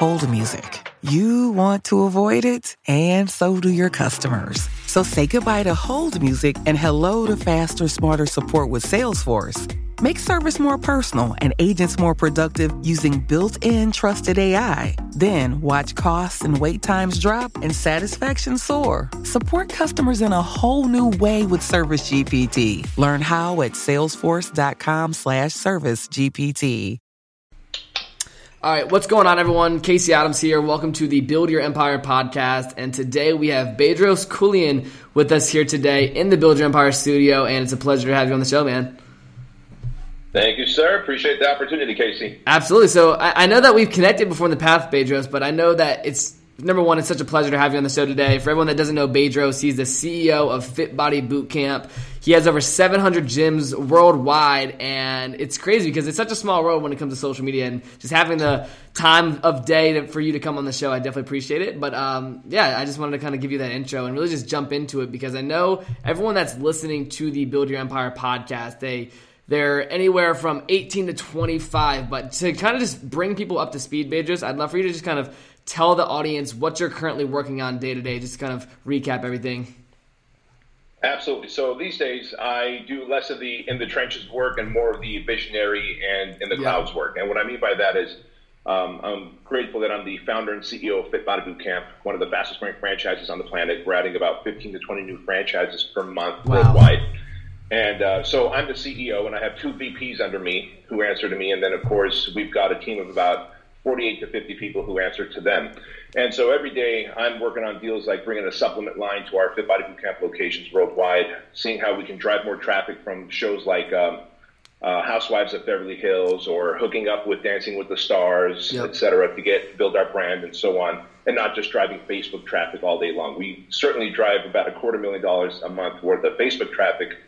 Hold music. You want to avoid it, and so do your customers. So say goodbye to hold music and hello to faster, smarter support with Salesforce. Make service more personal and agents more productive using built in trusted AI. Then watch costs and wait times drop and satisfaction soar. Support customers in a whole new way with Service GPT. Learn how at salesforce.com slash service GPT. All right, what's going on, everyone? Casey Adams here. Welcome to the Build Your Empire podcast. And today we have Bedros Keuilian with us here today in the Build Your Empire studio. And it's a pleasure to have you on the show, man. Thank you, sir. Appreciate the opportunity, Casey. Absolutely. So I, I know that we've connected before in the path, Bedros, but I know that it's number one, it's such a pleasure to have you on the show today. For everyone that doesn't know Bedros, he's the CEO of Fit Body Bootcamp. He has over 700 gyms worldwide, and it's crazy because it's such a small world when it comes to social media. And just having the time of day to, for you to come on the show, I definitely appreciate it. But um, yeah, I just wanted to kind of give you that intro and really just jump into it because I know everyone that's listening to the Build Your Empire podcast, they they're anywhere from 18 to 25. But to kind of just bring people up to speed, Bedros, I'd love for you to just kind of tell the audience what you're currently working on day to day, just kind of recap everything. Absolutely. So these days, I do less of the in the trenches work and more of the visionary and in the yeah. clouds work. And what I mean by that is, um, I'm grateful that I'm the founder and CEO of Fit Body Bootcamp, one of the fastest growing franchises on the planet. We're adding about 15 to 20 new franchises per month wow. worldwide. And uh, so I'm the CEO, and I have two VPs under me who answer to me. And then, of course, we've got a team of about 48 to 50 people who answer to them. And so every day I'm working on deals like bringing a supplement line to our Fit Body Bootcamp locations worldwide, seeing how we can drive more traffic from shows like um, uh, Housewives of Beverly Hills or hooking up with Dancing with the Stars, yep. et cetera, to get build our brand and so on, and not just driving Facebook traffic all day long. We certainly drive about a quarter million dollars a month worth of Facebook traffic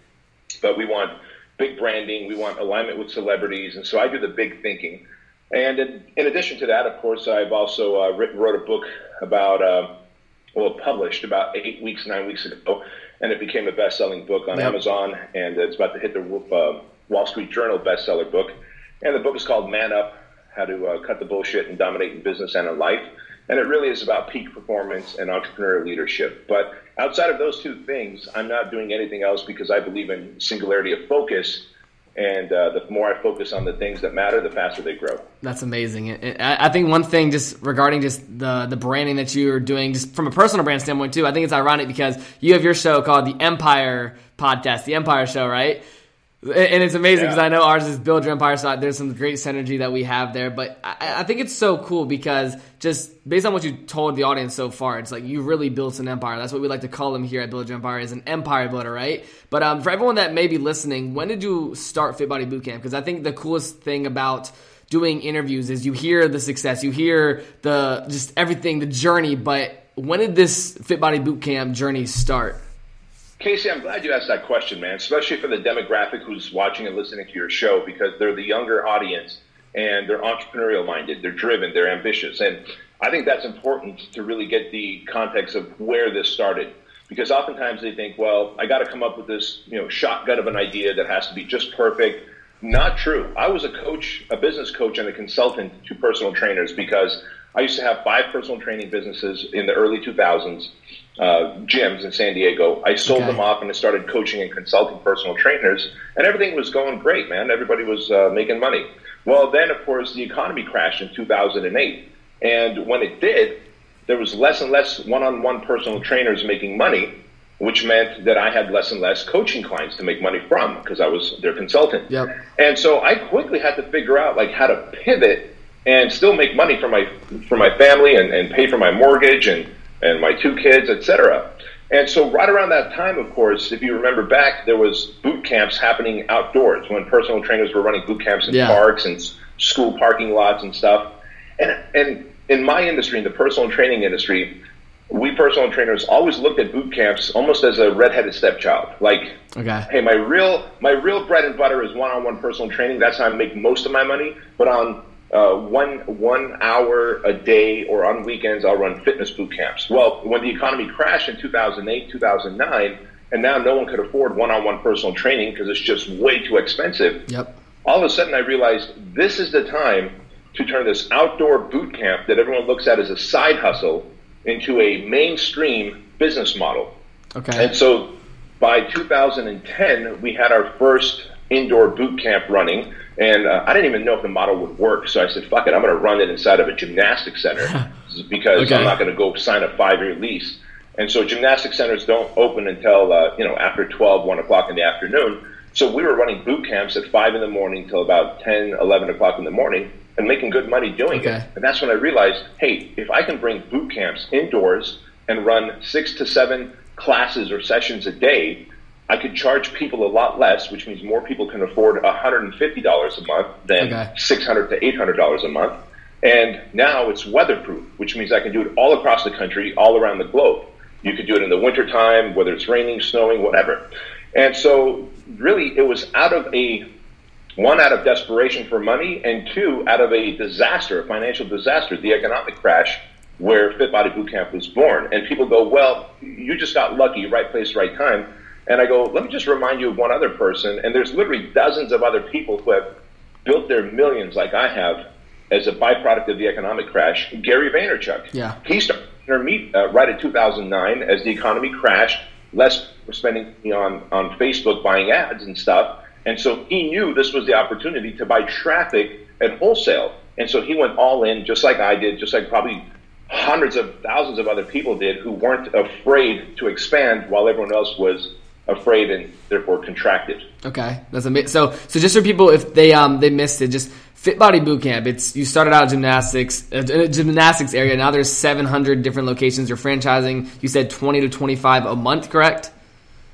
but we want big branding, we want alignment with celebrities, and so I do the big thinking. And in, in addition to that, of course, I've also uh, written, wrote a book about, uh, well, published about eight weeks, nine weeks ago, and it became a best-selling book on yep. Amazon, and it's about to hit the uh, Wall Street Journal bestseller book. And the book is called Man Up: How to uh, Cut the Bullshit and Dominate in Business and in Life. And it really is about peak performance and entrepreneurial leadership. But outside of those two things, I'm not doing anything else because I believe in singularity of focus. And uh, the more I focus on the things that matter, the faster they grow. That's amazing. I think one thing, just regarding just the the branding that you are doing, just from a personal brand standpoint too, I think it's ironic because you have your show called the Empire Podcast, the Empire Show, right? And it's amazing because yeah. I know ours is build your empire, so there's some great synergy that we have there. But I, I, think it's so cool because just based on what you told the audience so far, it's like you really built an empire. That's what we like to call them here at Build Your Empire is an empire builder, right? But um, for everyone that may be listening, when did you start Fit Body Bootcamp? Because I think the coolest thing about doing interviews is you hear the success, you hear the just everything, the journey. But when did this Fit Body Bootcamp journey start? Casey, I'm glad you asked that question, man, especially for the demographic who's watching and listening to your show because they're the younger audience and they're entrepreneurial minded, they're driven, they're ambitious. And I think that's important to really get the context of where this started. Because oftentimes they think, well, I got to come up with this, you know, shotgun of an idea that has to be just perfect. Not true. I was a coach, a business coach, and a consultant to personal trainers because I used to have five personal training businesses in the early 2000s uh, gyms in San Diego. I sold okay. them off and I started coaching and consulting personal trainers, and everything was going great, man. Everybody was uh, making money. Well, then, of course, the economy crashed in 2008. And when it did, there was less and less one on one personal trainers making money, which meant that I had less and less coaching clients to make money from because I was their consultant. Yep. And so I quickly had to figure out like how to pivot and still make money for my for my family and, and pay for my mortgage and and my two kids, etc. And so, right around that time, of course, if you remember back, there was boot camps happening outdoors when personal trainers were running boot camps in yeah. parks and school parking lots and stuff. And and in my industry, in the personal training industry, we personal trainers always looked at boot camps almost as a redheaded stepchild. Like, okay. hey, my real my real bread and butter is one-on-one personal training. That's how I make most of my money. But on uh, one one hour a day or on weekends, I'll run fitness boot camps. Well, when the economy crashed in 2008, 2009, and now no one could afford one-on-one personal training because it's just way too expensive. Yep. All of a sudden, I realized this is the time to turn this outdoor boot camp that everyone looks at as a side hustle into a mainstream business model. Okay. And so by 2010, we had our first indoor boot camp running. And uh, I didn't even know if the model would work. So I said, fuck it, I'm going to run it inside of a gymnastic center because okay. I'm not going to go sign a five year lease. And so gymnastic centers don't open until, uh, you know, after 12, 1 o'clock in the afternoon. So we were running boot camps at 5 in the morning till about 10, 11 o'clock in the morning and making good money doing okay. it. And that's when I realized, hey, if I can bring boot camps indoors and run six to seven classes or sessions a day, I could charge people a lot less, which means more people can afford $150 a month than okay. $600 to $800 a month. And now it's weatherproof, which means I can do it all across the country, all around the globe. You could do it in the wintertime, whether it's raining, snowing, whatever. And so, really, it was out of a one out of desperation for money, and two out of a disaster, a financial disaster, the economic crash where Fit Body Bootcamp was born. And people go, "Well, you just got lucky, right place, right time." And I go, "Let me just remind you of one other person." And there's literally dozens of other people who have built their millions, like I have, as a byproduct of the economic crash. Gary Vaynerchuk. Yeah. He started meet uh, right in 2009 as the economy crashed. Less were spending on on Facebook buying ads and stuff and so he knew this was the opportunity to buy traffic at wholesale. And so he went all in, just like I did, just like probably hundreds of thousands of other people did who weren't afraid to expand while everyone else was afraid and therefore contracted. Okay, that's amazing. So, so just for people if they um they missed it, just Fit Body Bootcamp. It's you started out gymnastics, uh, gymnastics area. Now there's 700 different locations. You're franchising. You said 20 to 25 a month, correct?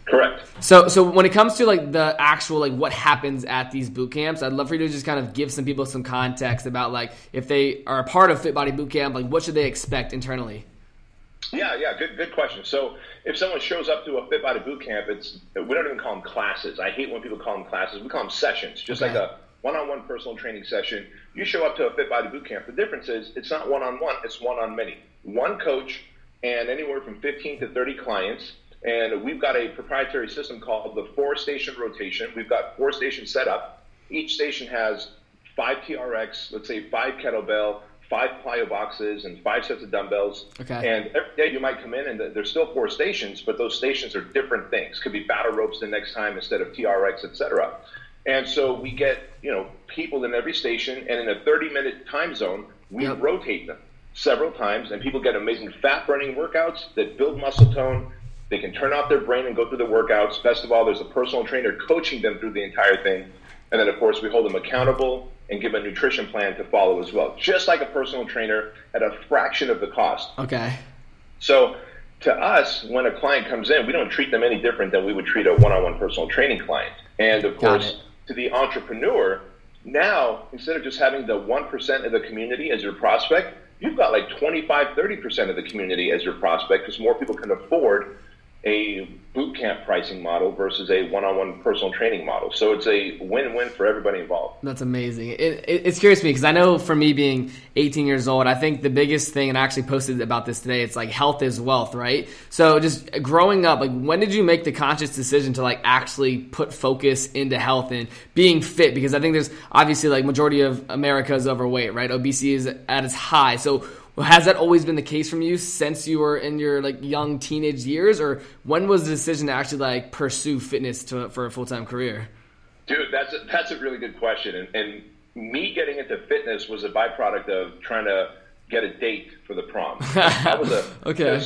Correct. So, so when it comes to like the actual like what happens at these boot camps, I'd love for you to just kind of give some people some context about like if they are a part of Fit Body Boot Camp, like what should they expect internally? Yeah, yeah, good, good question. So, if someone shows up to a Fit Body Boot Camp, it's we don't even call them classes. I hate when people call them classes. We call them sessions, just okay. like a one-on-one personal training session. You show up to a Fit Body Boot Camp. The difference is it's not one-on-one; it's one-on-many. One coach and anywhere from 15 to 30 clients and we've got a proprietary system called the four station rotation. We've got four stations set up. Each station has five TRX, let's say five kettlebell, five plyo boxes, and five sets of dumbbells. Okay. And every day you might come in and there's still four stations, but those stations are different things. Could be battle ropes the next time instead of TRX, etc. And so we get you know people in every station, and in a 30 minute time zone, we yep. rotate them several times, and people get amazing fat burning workouts that build muscle tone they can turn off their brain and go through the workouts. Best of all, there's a personal trainer coaching them through the entire thing. And then, of course, we hold them accountable and give a nutrition plan to follow as well, just like a personal trainer at a fraction of the cost. Okay. So, to us, when a client comes in, we don't treat them any different than we would treat a one on one personal training client. And, of course, to the entrepreneur, now, instead of just having the 1% of the community as your prospect, you've got like 25, 30% of the community as your prospect because more people can afford a boot camp pricing model versus a one-on-one personal training model. So it's a win-win for everybody involved. That's amazing. It, it, it's curious to me because I know for me being 18 years old, I think the biggest thing, and I actually posted about this today, it's like health is wealth, right? So just growing up, like when did you make the conscious decision to like actually put focus into health and being fit? Because I think there's obviously like majority of America is overweight, right? Obesity is at its high. So has that always been the case from you since you were in your like young teenage years, or when was the decision to actually like pursue fitness to, for a full time career? Dude, that's a, that's a really good question, and, and me getting into fitness was a byproduct of trying to get a date for the prom. That was a okay.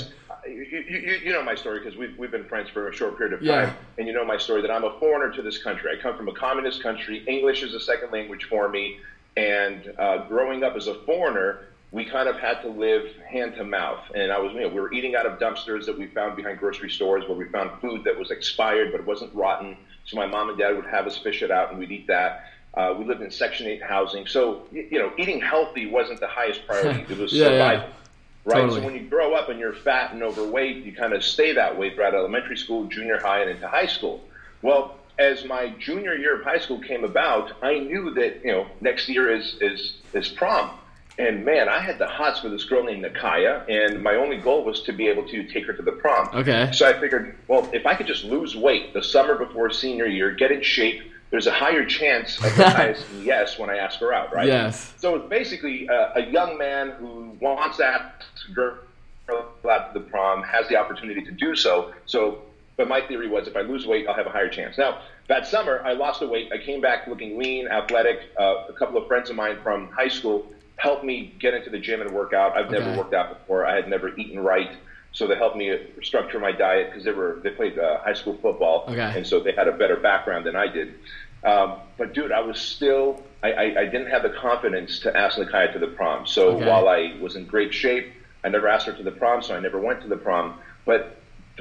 You, you, you, know my story because we've, we've been friends for a short period of time, yeah. and you know my story that I'm a foreigner to this country. I come from a communist country. English is a second language for me, and uh, growing up as a foreigner, we kind of had to live hand to mouth. And I was, you know, we were eating out of dumpsters that we found behind grocery stores where we found food that was expired but it wasn't rotten. So my mom and dad would have us fish it out and we'd eat that. Uh, we lived in Section 8 housing. So, you know, eating healthy wasn't the highest priority. It was yeah, survival. Yeah. Right. Totally. So when you grow up and you're fat and overweight, you kind of stay that way throughout elementary school, junior high, and into high school. Well, as my junior year of high school came about, I knew that, you know, next year is, is, is prom. And man, I had the hots for this girl named Nakaya, and my only goal was to be able to take her to the prom. Okay. So I figured, well, if I could just lose weight the summer before senior year, get in shape, there's a higher chance of yes when I ask her out, right? Yes. So it's basically a, a young man who wants that girl out to the prom has the opportunity to do so. So, but my theory was if I lose weight, I'll have a higher chance. Now, that summer, I lost the weight. I came back looking lean, athletic. Uh, a couple of friends of mine from high school helped me get into the gym and work out. I've okay. never worked out before. I had never eaten right. So they helped me structure my diet because they were they played uh, high school football, okay. and so they had a better background than I did. Um, but dude, I was still I, I, I, didn't have the confidence to ask Nakaya to the prom. So okay. while I was in great shape, I never asked her to the prom, so I never went to the prom. But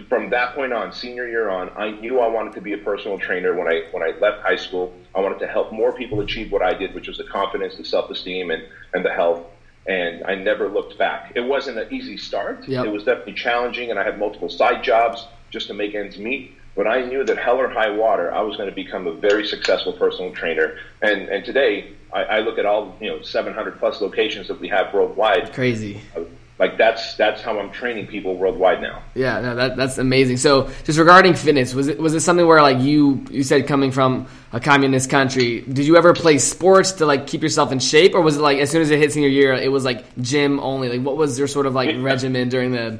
from that point on, senior year on, I knew I wanted to be a personal trainer. When I when I left high school, I wanted to help more people achieve what I did, which was the confidence, the self esteem, and and the health. And I never looked back. It wasn't an easy start. Yep. It was definitely challenging, and I had multiple side jobs just to make ends meet. But I knew that hell or high water, I was going to become a very successful personal trainer. And and today, I, I look at all you know 700 plus locations that we have worldwide. Crazy. Uh, like that's that's how I'm training people worldwide now. Yeah, no, that that's amazing. So, just regarding fitness, was it was it something where like you you said coming from a communist country, did you ever play sports to like keep yourself in shape, or was it like as soon as it hit senior year, it was like gym only? Like, what was your sort of like regimen during the?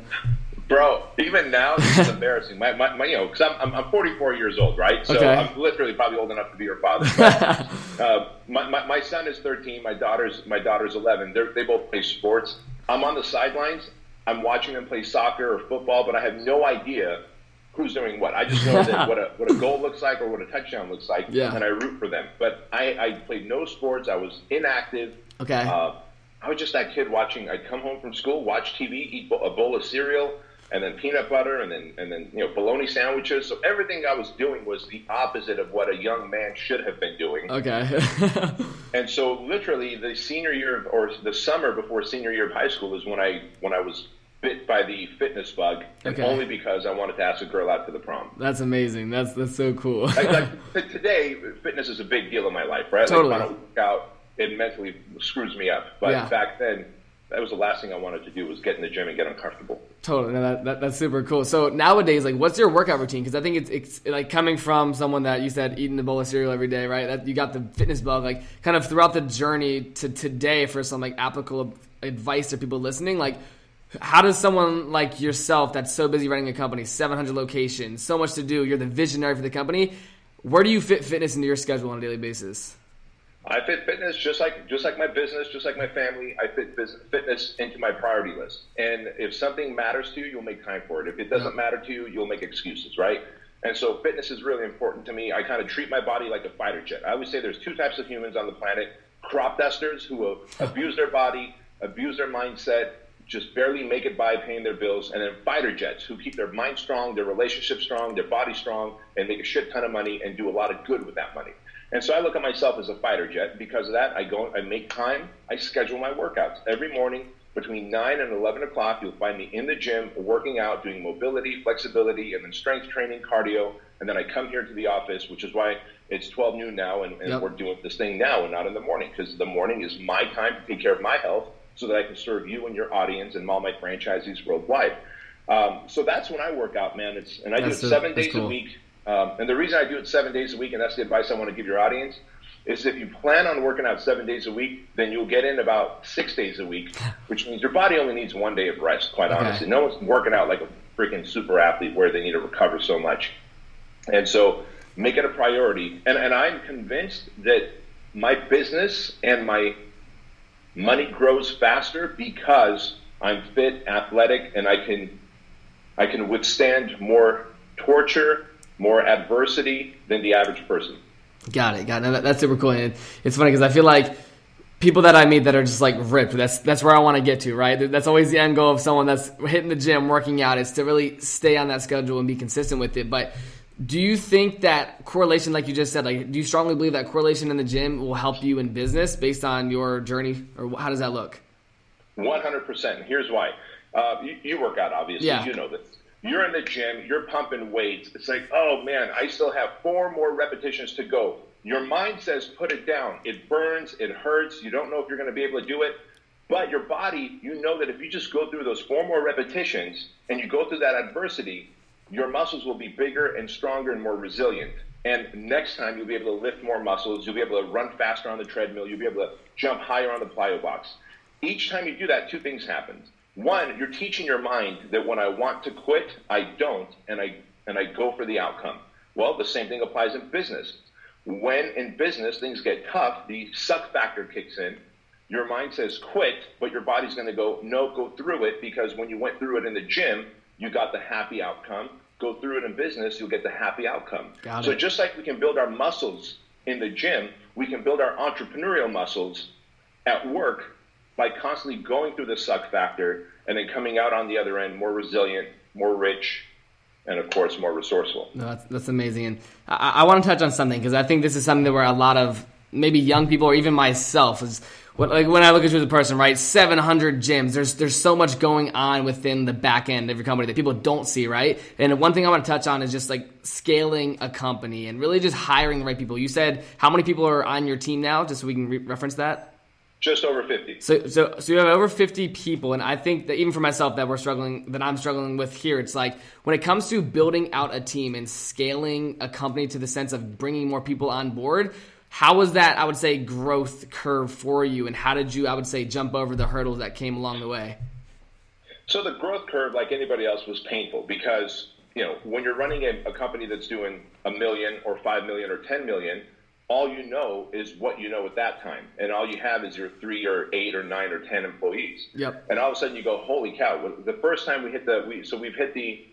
Bro, even now, this is embarrassing. My, my, my you know, because I'm, I'm, I'm 44 years old, right? So okay. I'm literally probably old enough to be your father. But, uh, my, my, my son is 13. My daughter's my daughter's 11. They're, they both play sports. I'm on the sidelines. I'm watching them play soccer or football, but I have no idea who's doing what. I just know that what a what a goal looks like or what a touchdown looks like, yeah. and I root for them. But I, I played no sports. I was inactive. Okay. Uh, I was just that kid watching. I'd come home from school, watch TV, eat a bowl of cereal, and then peanut butter, and then and then you know bologna sandwiches. So everything I was doing was the opposite of what a young man should have been doing. Okay. and so literally the senior year of, or the summer before senior year of high school is when I when I was bit by the fitness bug, and okay. only because I wanted to ask a girl out to the prom. That's amazing. That's that's so cool. like, like, today, fitness is a big deal in my life, right? Totally. Like, I work out, it mentally screws me up. But yeah. back then, that was the last thing I wanted to do was get in the gym and get uncomfortable. Totally, no, that, that, that's super cool. So nowadays, like, what's your workout routine? Because I think it's it's like coming from someone that you said eating a bowl of cereal every day, right? That you got the fitness bug, like, kind of throughout the journey to today for some like applicable advice to people listening, like how does someone like yourself that's so busy running a company, 700 locations, so much to do, you're the visionary for the company, where do you fit fitness into your schedule on a daily basis? I fit fitness just like just like my business, just like my family. I fit business, fitness into my priority list. And if something matters to you, you'll make time for it. If it doesn't matter to you, you'll make excuses, right? And so fitness is really important to me. I kind of treat my body like a fighter jet. I always say there's two types of humans on the planet: crop dusters who abuse their body, abuse their mindset, just barely make it by paying their bills, and then fighter jets who keep their mind strong, their relationship strong, their body strong, and make a shit ton of money and do a lot of good with that money. And so I look at myself as a fighter jet. Because of that, I go, I make time, I schedule my workouts every morning between 9 and 11 o'clock. You'll find me in the gym working out, doing mobility, flexibility, and then strength training, cardio. And then I come here to the office, which is why it's 12 noon now, and, and yep. we're doing this thing now and not in the morning because the morning is my time to take care of my health so that I can serve you and your audience and all my franchisees worldwide. Um, so that's when I work out, man. It's and I that's do it seven a, days cool. a week. Um, and the reason I do it seven days a week, and that's the advice I want to give your audience, is if you plan on working out seven days a week, then you'll get in about six days a week, which means your body only needs one day of rest. Quite okay. honestly, no one's working out like a freaking super athlete where they need to recover so much. And so, make it a priority. And and I'm convinced that my business and my money grows faster because I'm fit, athletic, and I can I can withstand more torture, more adversity than the average person. Got it. Got it. that's super cool. And it's funny because I feel like people that I meet that are just like ripped. That's that's where I want to get to. Right. That's always the end goal of someone that's hitting the gym, working out. Is to really stay on that schedule and be consistent with it. But Do you think that correlation, like you just said, like do you strongly believe that correlation in the gym will help you in business based on your journey, or how does that look? One hundred percent. Here's why. Uh, you, you, work out, obviously. Yeah. You know this. You're in the gym. You're pumping weights. It's like, oh man, I still have four more repetitions to go. Your mind says, put it down. It burns. It hurts. You don't know if you're going to be able to do it. But your body, you know that if you just go through those four more repetitions and you go through that adversity, your muscles will be bigger and stronger and more resilient. And next time you'll be able to lift more muscles, you'll be able to run faster on the treadmill, you'll be able to jump higher on the plyo box. Each time you do that, two things happen. One, you're teaching your mind that when I want to quit, I don't, and I and I go for the outcome. Well, the same thing applies in business. When in business things get tough, the suck factor kicks in your mind says quit, but your body's going to go, no, go through it because when you went through it in the gym, you got the happy outcome. Go through it in business, you'll get the happy outcome. Got so it. just like we can build our muscles in the gym, we can build our entrepreneurial muscles at work by constantly going through the suck factor and then coming out on the other end more resilient, more rich, and of course more resourceful. No, that's, that's amazing. And I, I want to touch on something because I think this is something that where a lot of maybe young people or even myself is when, like when I look at you as a person, right? 700 gyms. There's there's so much going on within the back end of your company that people don't see, right? And one thing I want to touch on is just like scaling a company and really just hiring the right people. You said how many people are on your team now, just so we can re- reference that. Just over 50. So, so, so you have over 50 people, and I think that even for myself, that we're struggling, that I'm struggling with here, it's like when it comes to building out a team and scaling a company to the sense of bringing more people on board, how was that, I would say, growth curve for you, and how did you, I would say, jump over the hurdles that came along the way? So the growth curve, like anybody else, was painful because you know when you're running a, a company that's doing a million or five million or ten million, all you know is what you know at that time, and all you have is your three or eight or nine or ten employees. Yep. And all of a sudden you go, holy cow! The first time we hit the, we, so we've hit the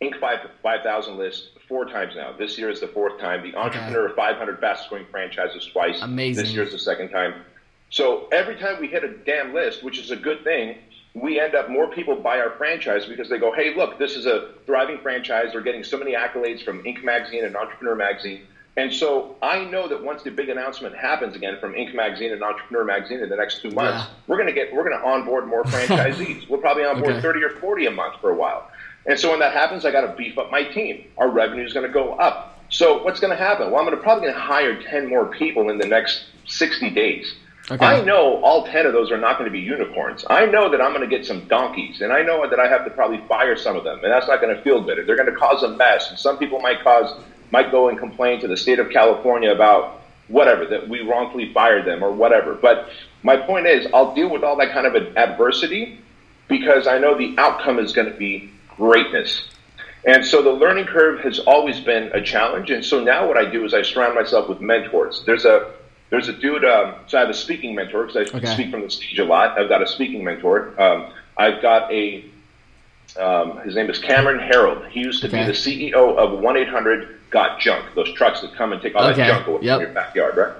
Inc. 5, 5000 list four times now. This year is the fourth time. The Entrepreneur okay. 500 fastest growing franchises twice. Amazing. This year is the second time. So every time we hit a damn list, which is a good thing, we end up more people buy our franchise because they go, hey, look, this is a thriving franchise. They're getting so many accolades from Inc. magazine and Entrepreneur magazine. And so I know that once the big announcement happens again from Inc. magazine and Entrepreneur magazine in the next two months, yeah. we're gonna get we're gonna onboard more franchisees. we'll probably onboard okay. thirty or forty a month for a while. And so when that happens, I got to beef up my team. Our revenue is going to go up. So what's going to happen? Well, I'm going to probably going to hire 10 more people in the next 60 days. Okay. I know all 10 of those are not going to be unicorns. I know that I'm going to get some donkeys, and I know that I have to probably fire some of them, and that's not going to feel good. They're going to cause a mess, and some people might cause might go and complain to the state of California about whatever that we wrongfully fired them or whatever. But my point is, I'll deal with all that kind of adversity because I know the outcome is going to be greatness. And so the learning curve has always been a challenge. And so now what I do is I surround myself with mentors. There's a there's a dude. Um, so I have a speaking mentor because I okay. speak from the stage a lot. I've got a speaking mentor. Um, I've got a um, his name is Cameron Herold. He used to okay. be the CEO of 1 800 Got Junk, those trucks that come and take all okay. that junk away yep. from your backyard, right?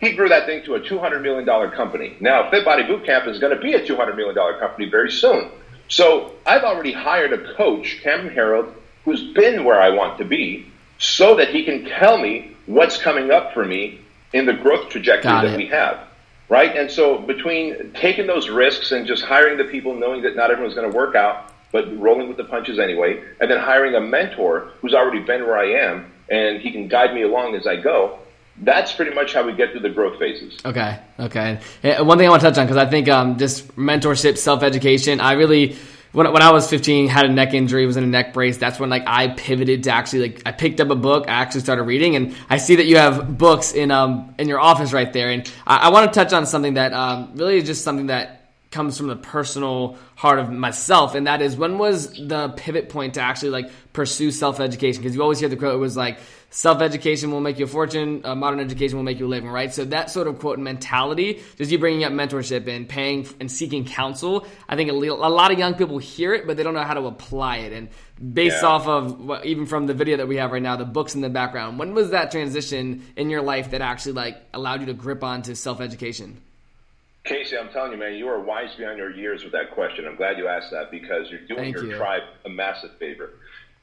He grew that thing to a $200 million company. Now, Fit Body Bootcamp is going to be a $200 million company very soon. So I've already hired a coach, Cameron Herold, who's been where I want to be, so that he can tell me what's coming up for me in the growth trajectory that we have. Right? And so between taking those risks and just hiring the people, knowing that not everyone's going to work out, but rolling with the punches anyway, and then hiring a mentor who's already been where I am and he can guide me along as I go, that's pretty much how we get through the growth phases. Okay, okay. One thing I want to touch on because I think um, just mentorship, self education. I really when, when I was 15, had a neck injury, was in a neck brace. That's when like I pivoted to actually like I picked up a book. I actually started reading, and I see that you have books in um in your office right there. And I, I want to touch on something that um really is just something that comes from the personal heart of myself and that is when was the pivot point to actually like pursue self-education? Because you always hear the quote it was like self-education will make you a fortune uh, modern education will make you a living right? So that sort of quote mentality just you bringing up mentorship and paying and seeking counsel i think a, lot of young people hear it but they don't know how to apply it and based yeah. off of even from the video that we have right now the books in the background when was that transition in your life that actually like allowed you to grip onto self-education Casey, I'm telling you, man, you are wise beyond your years with that question. I'm glad you asked that because you're doing Thank your you. tribe a massive favor.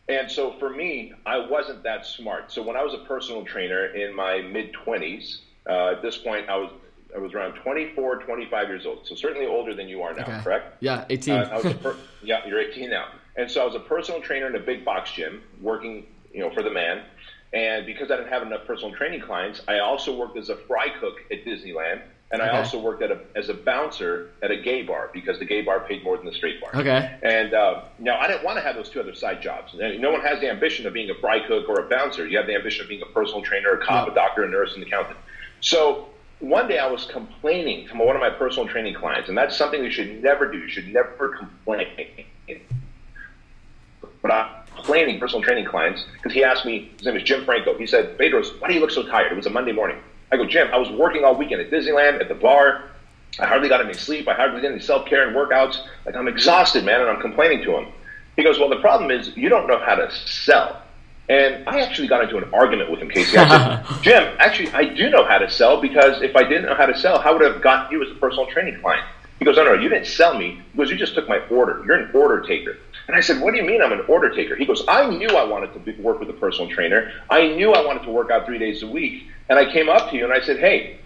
And so for me, I wasn't that smart. So when I was a personal trainer in my mid 20s, uh, at this point, I was I was around 24, 25 years old. So certainly older than you are now, okay. correct? Yeah, 18. Uh, per- yeah, you're 18 now. And so I was a personal trainer in a big box gym, working, you know, for the man. And because I didn't have enough personal training clients, I also worked as a fry cook at Disneyland. And okay. I also worked at a, as a bouncer at a gay bar because the gay bar paid more than the straight bar. Okay. And uh, now I didn't want to have those two other side jobs. No one has the ambition of being a fry cook or a bouncer. You have the ambition of being a personal trainer, a cop, a doctor, a nurse, an accountant. So one day I was complaining to one of my personal training clients, and that's something you should never do. You should never complain. But I'm complaining personal training clients because he asked me, his name is Jim Franco. He said, Bedros, why do you look so tired? It was a Monday morning. I go, Jim, I was working all weekend at Disneyland, at the bar. I hardly got any sleep. I hardly did any self care and workouts. Like, I'm exhausted, man, and I'm complaining to him. He goes, Well, the problem is you don't know how to sell. And I actually got into an argument with him, Casey. I said, Jim, actually, I do know how to sell because if I didn't know how to sell, how would I have gotten you as a personal training client? He goes, Oh, no, you didn't sell me. He goes, You just took my order. You're an order taker. And I said, What do you mean I'm an order taker? He goes, I knew I wanted to work with a personal trainer. I knew I wanted to work out three days a week. And I came up to you and I said, hey,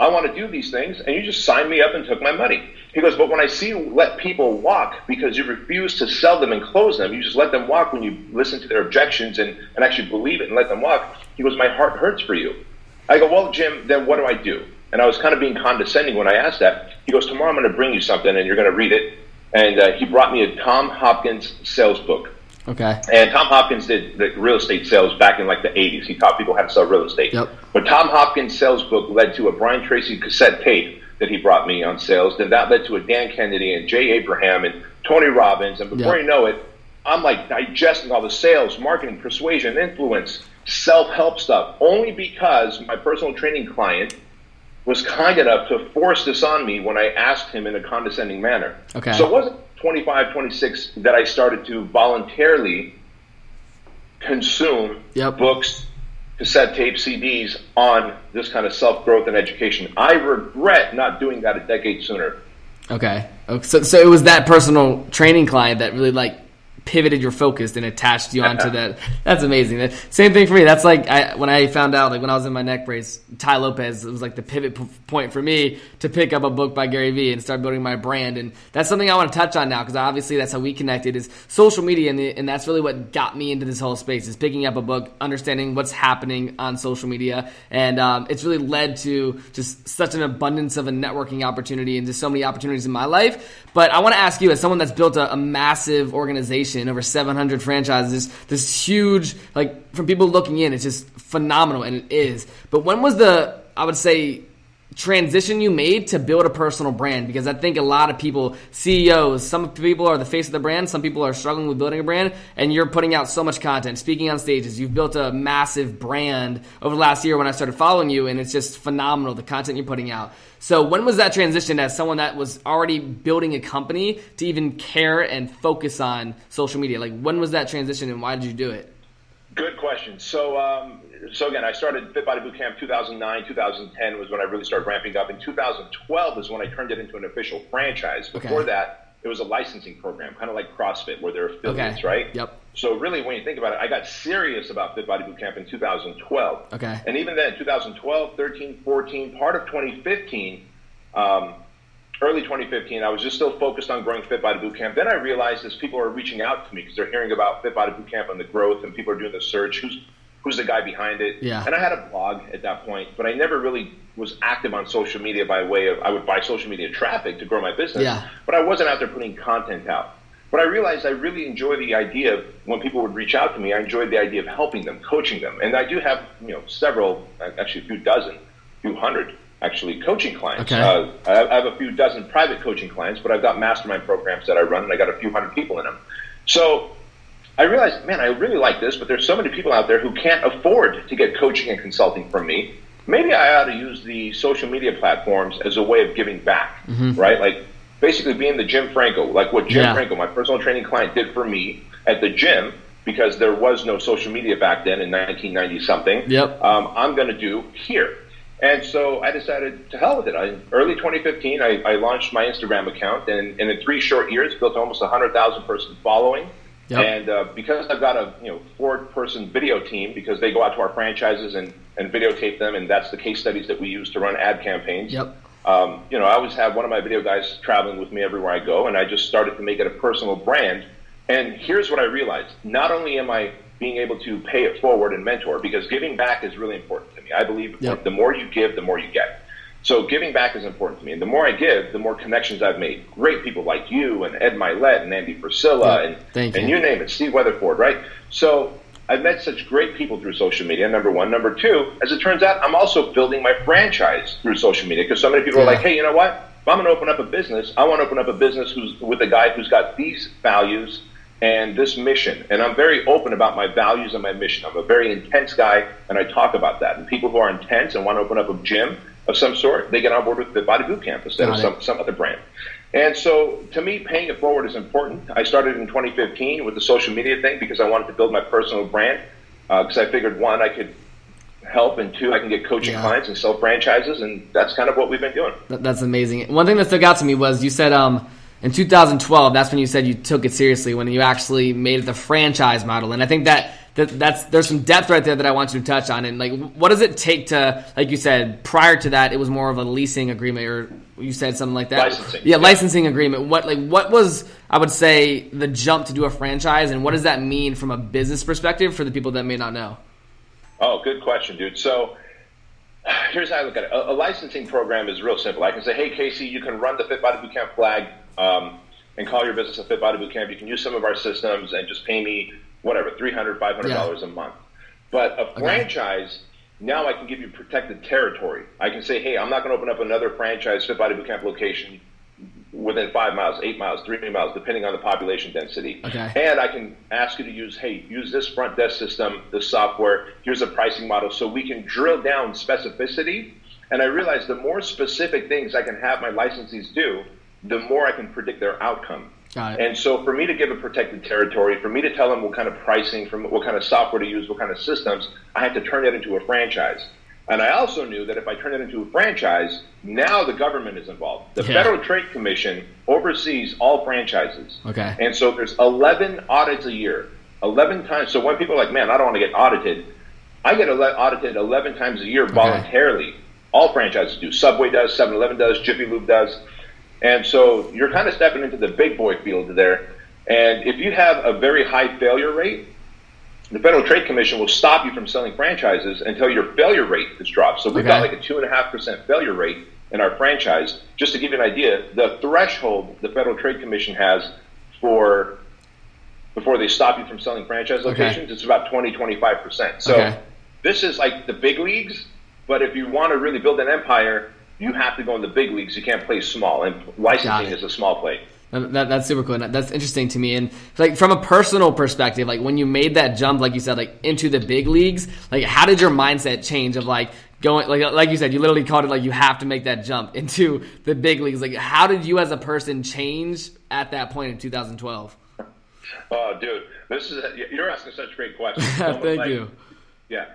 I want to do these things. And you just signed me up and took my money. He goes, but when I see you let people walk because you refuse to sell them and close them, you just let them walk when you listen to their objections and, and actually believe it and let them walk. He goes, my heart hurts for you. I go, well, Jim, then what do I do? And I was kind of being condescending when I asked that. He goes, tomorrow I'm going to bring you something and you're going to read it. And uh, he brought me a Tom Hopkins sales book. Okay. And Tom Hopkins did the real estate sales back in like the 80s. He taught people how to sell real estate. Yep. But Tom Hopkins' sales book led to a Brian Tracy cassette tape that he brought me on sales. Then that led to a Dan Kennedy and Jay Abraham and Tony Robbins. And before yep. you know it, I'm like digesting all the sales, marketing, persuasion, influence, self help stuff, only because my personal training client was kind enough to force this on me when I asked him in a condescending manner. Okay. So it wasn't 25, 26 that I started to voluntarily consume yep. books, cassette tape, CDs on this kind of self growth and education. I regret not doing that a decade sooner. Okay. okay. So, so it was that personal training client that really like pivoted your focus and attached you onto that. That's amazing. Same thing for me. That's like I, when I found out, like when I was in my neck brace, Tai Lopez, it was like the pivot p- point for me to pick up a book by Gary Vee and start building my brand. And that's something I want to touch on now because obviously that's how we connected is social media. And, the, and that's really what got me into this whole space is picking up a book, understanding what's happening on social media. And um, it's really led to just such an abundance of a networking opportunity and just so many opportunities in my life. But I want to ask you, as someone that's built a, a massive organization, over 700 franchises, this huge, like, from people looking in, it's just phenomenal, and it is. But when was the, I would say, transition you made to build a personal brand because I think a lot of people, CEOs, some people are the face of the brand, some people are struggling with building a brand, and you're putting out so much content, speaking on stages. You've built a massive brand over the last year when I started following you, and it's just phenomenal the content you're putting out. So when was that transition as someone that was already building a company to even care and focus on social media? Like when was that transition and why did you do it? Good question. So, um, so again, I started Fit Body Bootcamp 2009, 2010 was when I really started ramping up. In 2012 is when I turned it into an official franchise. Before okay. that, it was a licensing program, kind of like CrossFit, where they're affiliates, okay. right? Yep. So really, when you think about it, I got serious about Fit Body Bootcamp in 2012. Okay. And even then, 2012, 13, 14, part of 2015 um, early 2015, I was just still focused on growing Fit by Body Bootcamp. Then I realized as people are reaching out to me because they're hearing about Fit by Body Bootcamp and the growth, and people are doing the search, who's who's the guy behind it? Yeah. And I had a blog at that point, but I never really was active on social media by way of I would buy social media traffic to grow my business, yeah. but I wasn't out there putting content out. But I realized I really enjoy the idea of when people would reach out to me, I enjoyed the idea of helping them, coaching them, and I do have you know several, actually a few dozen, a few hundred actually coaching clients. Okay. Uh, I have a few dozen private coaching clients, but I've got mastermind programs that I run, and I got a few hundred people in them. So I realized, man, I really like this, but there's so many people out there who can't afford to get coaching and consulting from me. Maybe I ought to use the social media platforms as a way of giving back, mm-hmm. right? Like basically being the Jim Franco, like what Jim yeah. Franco, my personal training client, did for me at the gym because there was no social media back then in 1990 something. Yep. Um, I'm going to do here. And so I decided to hell with it. I, early 2015, I, I launched my Instagram account, and, and, in three short years, built almost a 100,000 person following. Yep. And uh, because I've got a you know four person video team, because they go out to our franchises and, and videotape them, and that's the case studies that we use to run ad campaigns. Yep. Um, you know, I always have one of my video guys traveling with me everywhere I go, and I just started to make it a personal brand. And here's what I realized: not only am I being able to pay it forward and mentor, because giving back is really important me. I believe yep. the more you give, the more you get. So giving back is important to me. And the more I give, the more connections I've made. Great people like you and Ed Mylett and Andy Frisella yeah, and, and you. you name it, Steve Weatherford, right? So I've met such great people through social media, number one. Number two, as it turns out, I'm also building my franchise through social media because so many people yeah. are like, hey, you know what? If I'm going to open up a business, I want to open up a business who's with a guy who's got these values and this mission. And I'm very open about my values and my mission. I'm a very intense guy, and I talk about that. And people who are intense and want to open up a gym of some sort, they get on board with the Body Boot Camp instead Got of some, some other brand. And so, to me, paying it forward is important. I started in 2015 with the social media thing because I wanted to build my personal brand. Because uh, I figured one, I could help, and two, I can get coaching yeah. clients and sell franchises, and that's kind of what we've been doing. That's amazing. One thing that stuck out to me was you said um, in 2012. That's when you said you took it seriously when you actually made it the franchise model, and I think that that, that's there's some depth right there that I want you to touch on. And like, what does it take to, like you said, prior to that, it was more of a leasing agreement, or you said something like that. Licensing. Yeah, yeah, licensing agreement. What like what was I would say the jump to do a franchise, and what does that mean from a business perspective for the people that may not know? Oh, good question, dude. So. Here's how I look at it. A, a licensing program is real simple. I can say, "Hey, Casey, you can run the Fit Body Bootcamp flag um, and call your business a Fit Body Bootcamp. You can use some of our systems and just pay me whatever, $300, $500 yeah. a month. But a franchise, okay. now I can give you protected territory. I can say, hey, I'm not going to open up another franchise Fit Body Bootcamp location within five miles, eight miles, three miles, depending on the population density. Okay. And I can ask you to use, hey, use this front desk system, this software. Here's a pricing model, so we can drill down specificity. And I realize the more specific things I can have my licensees do, the more I can predict their outcome. And so for me to give a protected territory, for me to tell them what kind of pricing, from what kind of software to use, what kind of systems, I have to turn it into a franchise. And I also knew that if I turn it into a franchise, now the government is involved. The yeah. Federal Trade Commission oversees all franchises. Okay. And so there's 11 audits a year. 11 times. So when people are like, man, I don't want to get audited, I get audited 11 times a year voluntarily. Okay. All franchises do. Subway does, 7 Eleven does, Jiffy Lube does. And so you're kind of stepping into the big boy field there. And if you have a very high failure rate, the Federal Trade Commission will stop you from selling franchises until your failure rate has dropped. So we've okay. got like a two and a half percent failure rate in our franchise. Just to give you an idea, the threshold the Federal Trade Commission has for before they stop you from selling franchise locations, okay. it's about 20, 25 percent. So okay. this is like the big leagues. But if you want to really build an empire, you have to go in the big leagues. You can't play small, and licensing is a small play. That, that's super cool. That's interesting to me. And like from a personal perspective, like when you made that jump, like you said, like into the big leagues, like how did your mindset change of like going, like like you said, you literally called it like you have to make that jump into the big leagues. Like how did you as a person change at that point in 2012? Oh, dude, this is you're asking such great questions. Thank like, you. Yeah.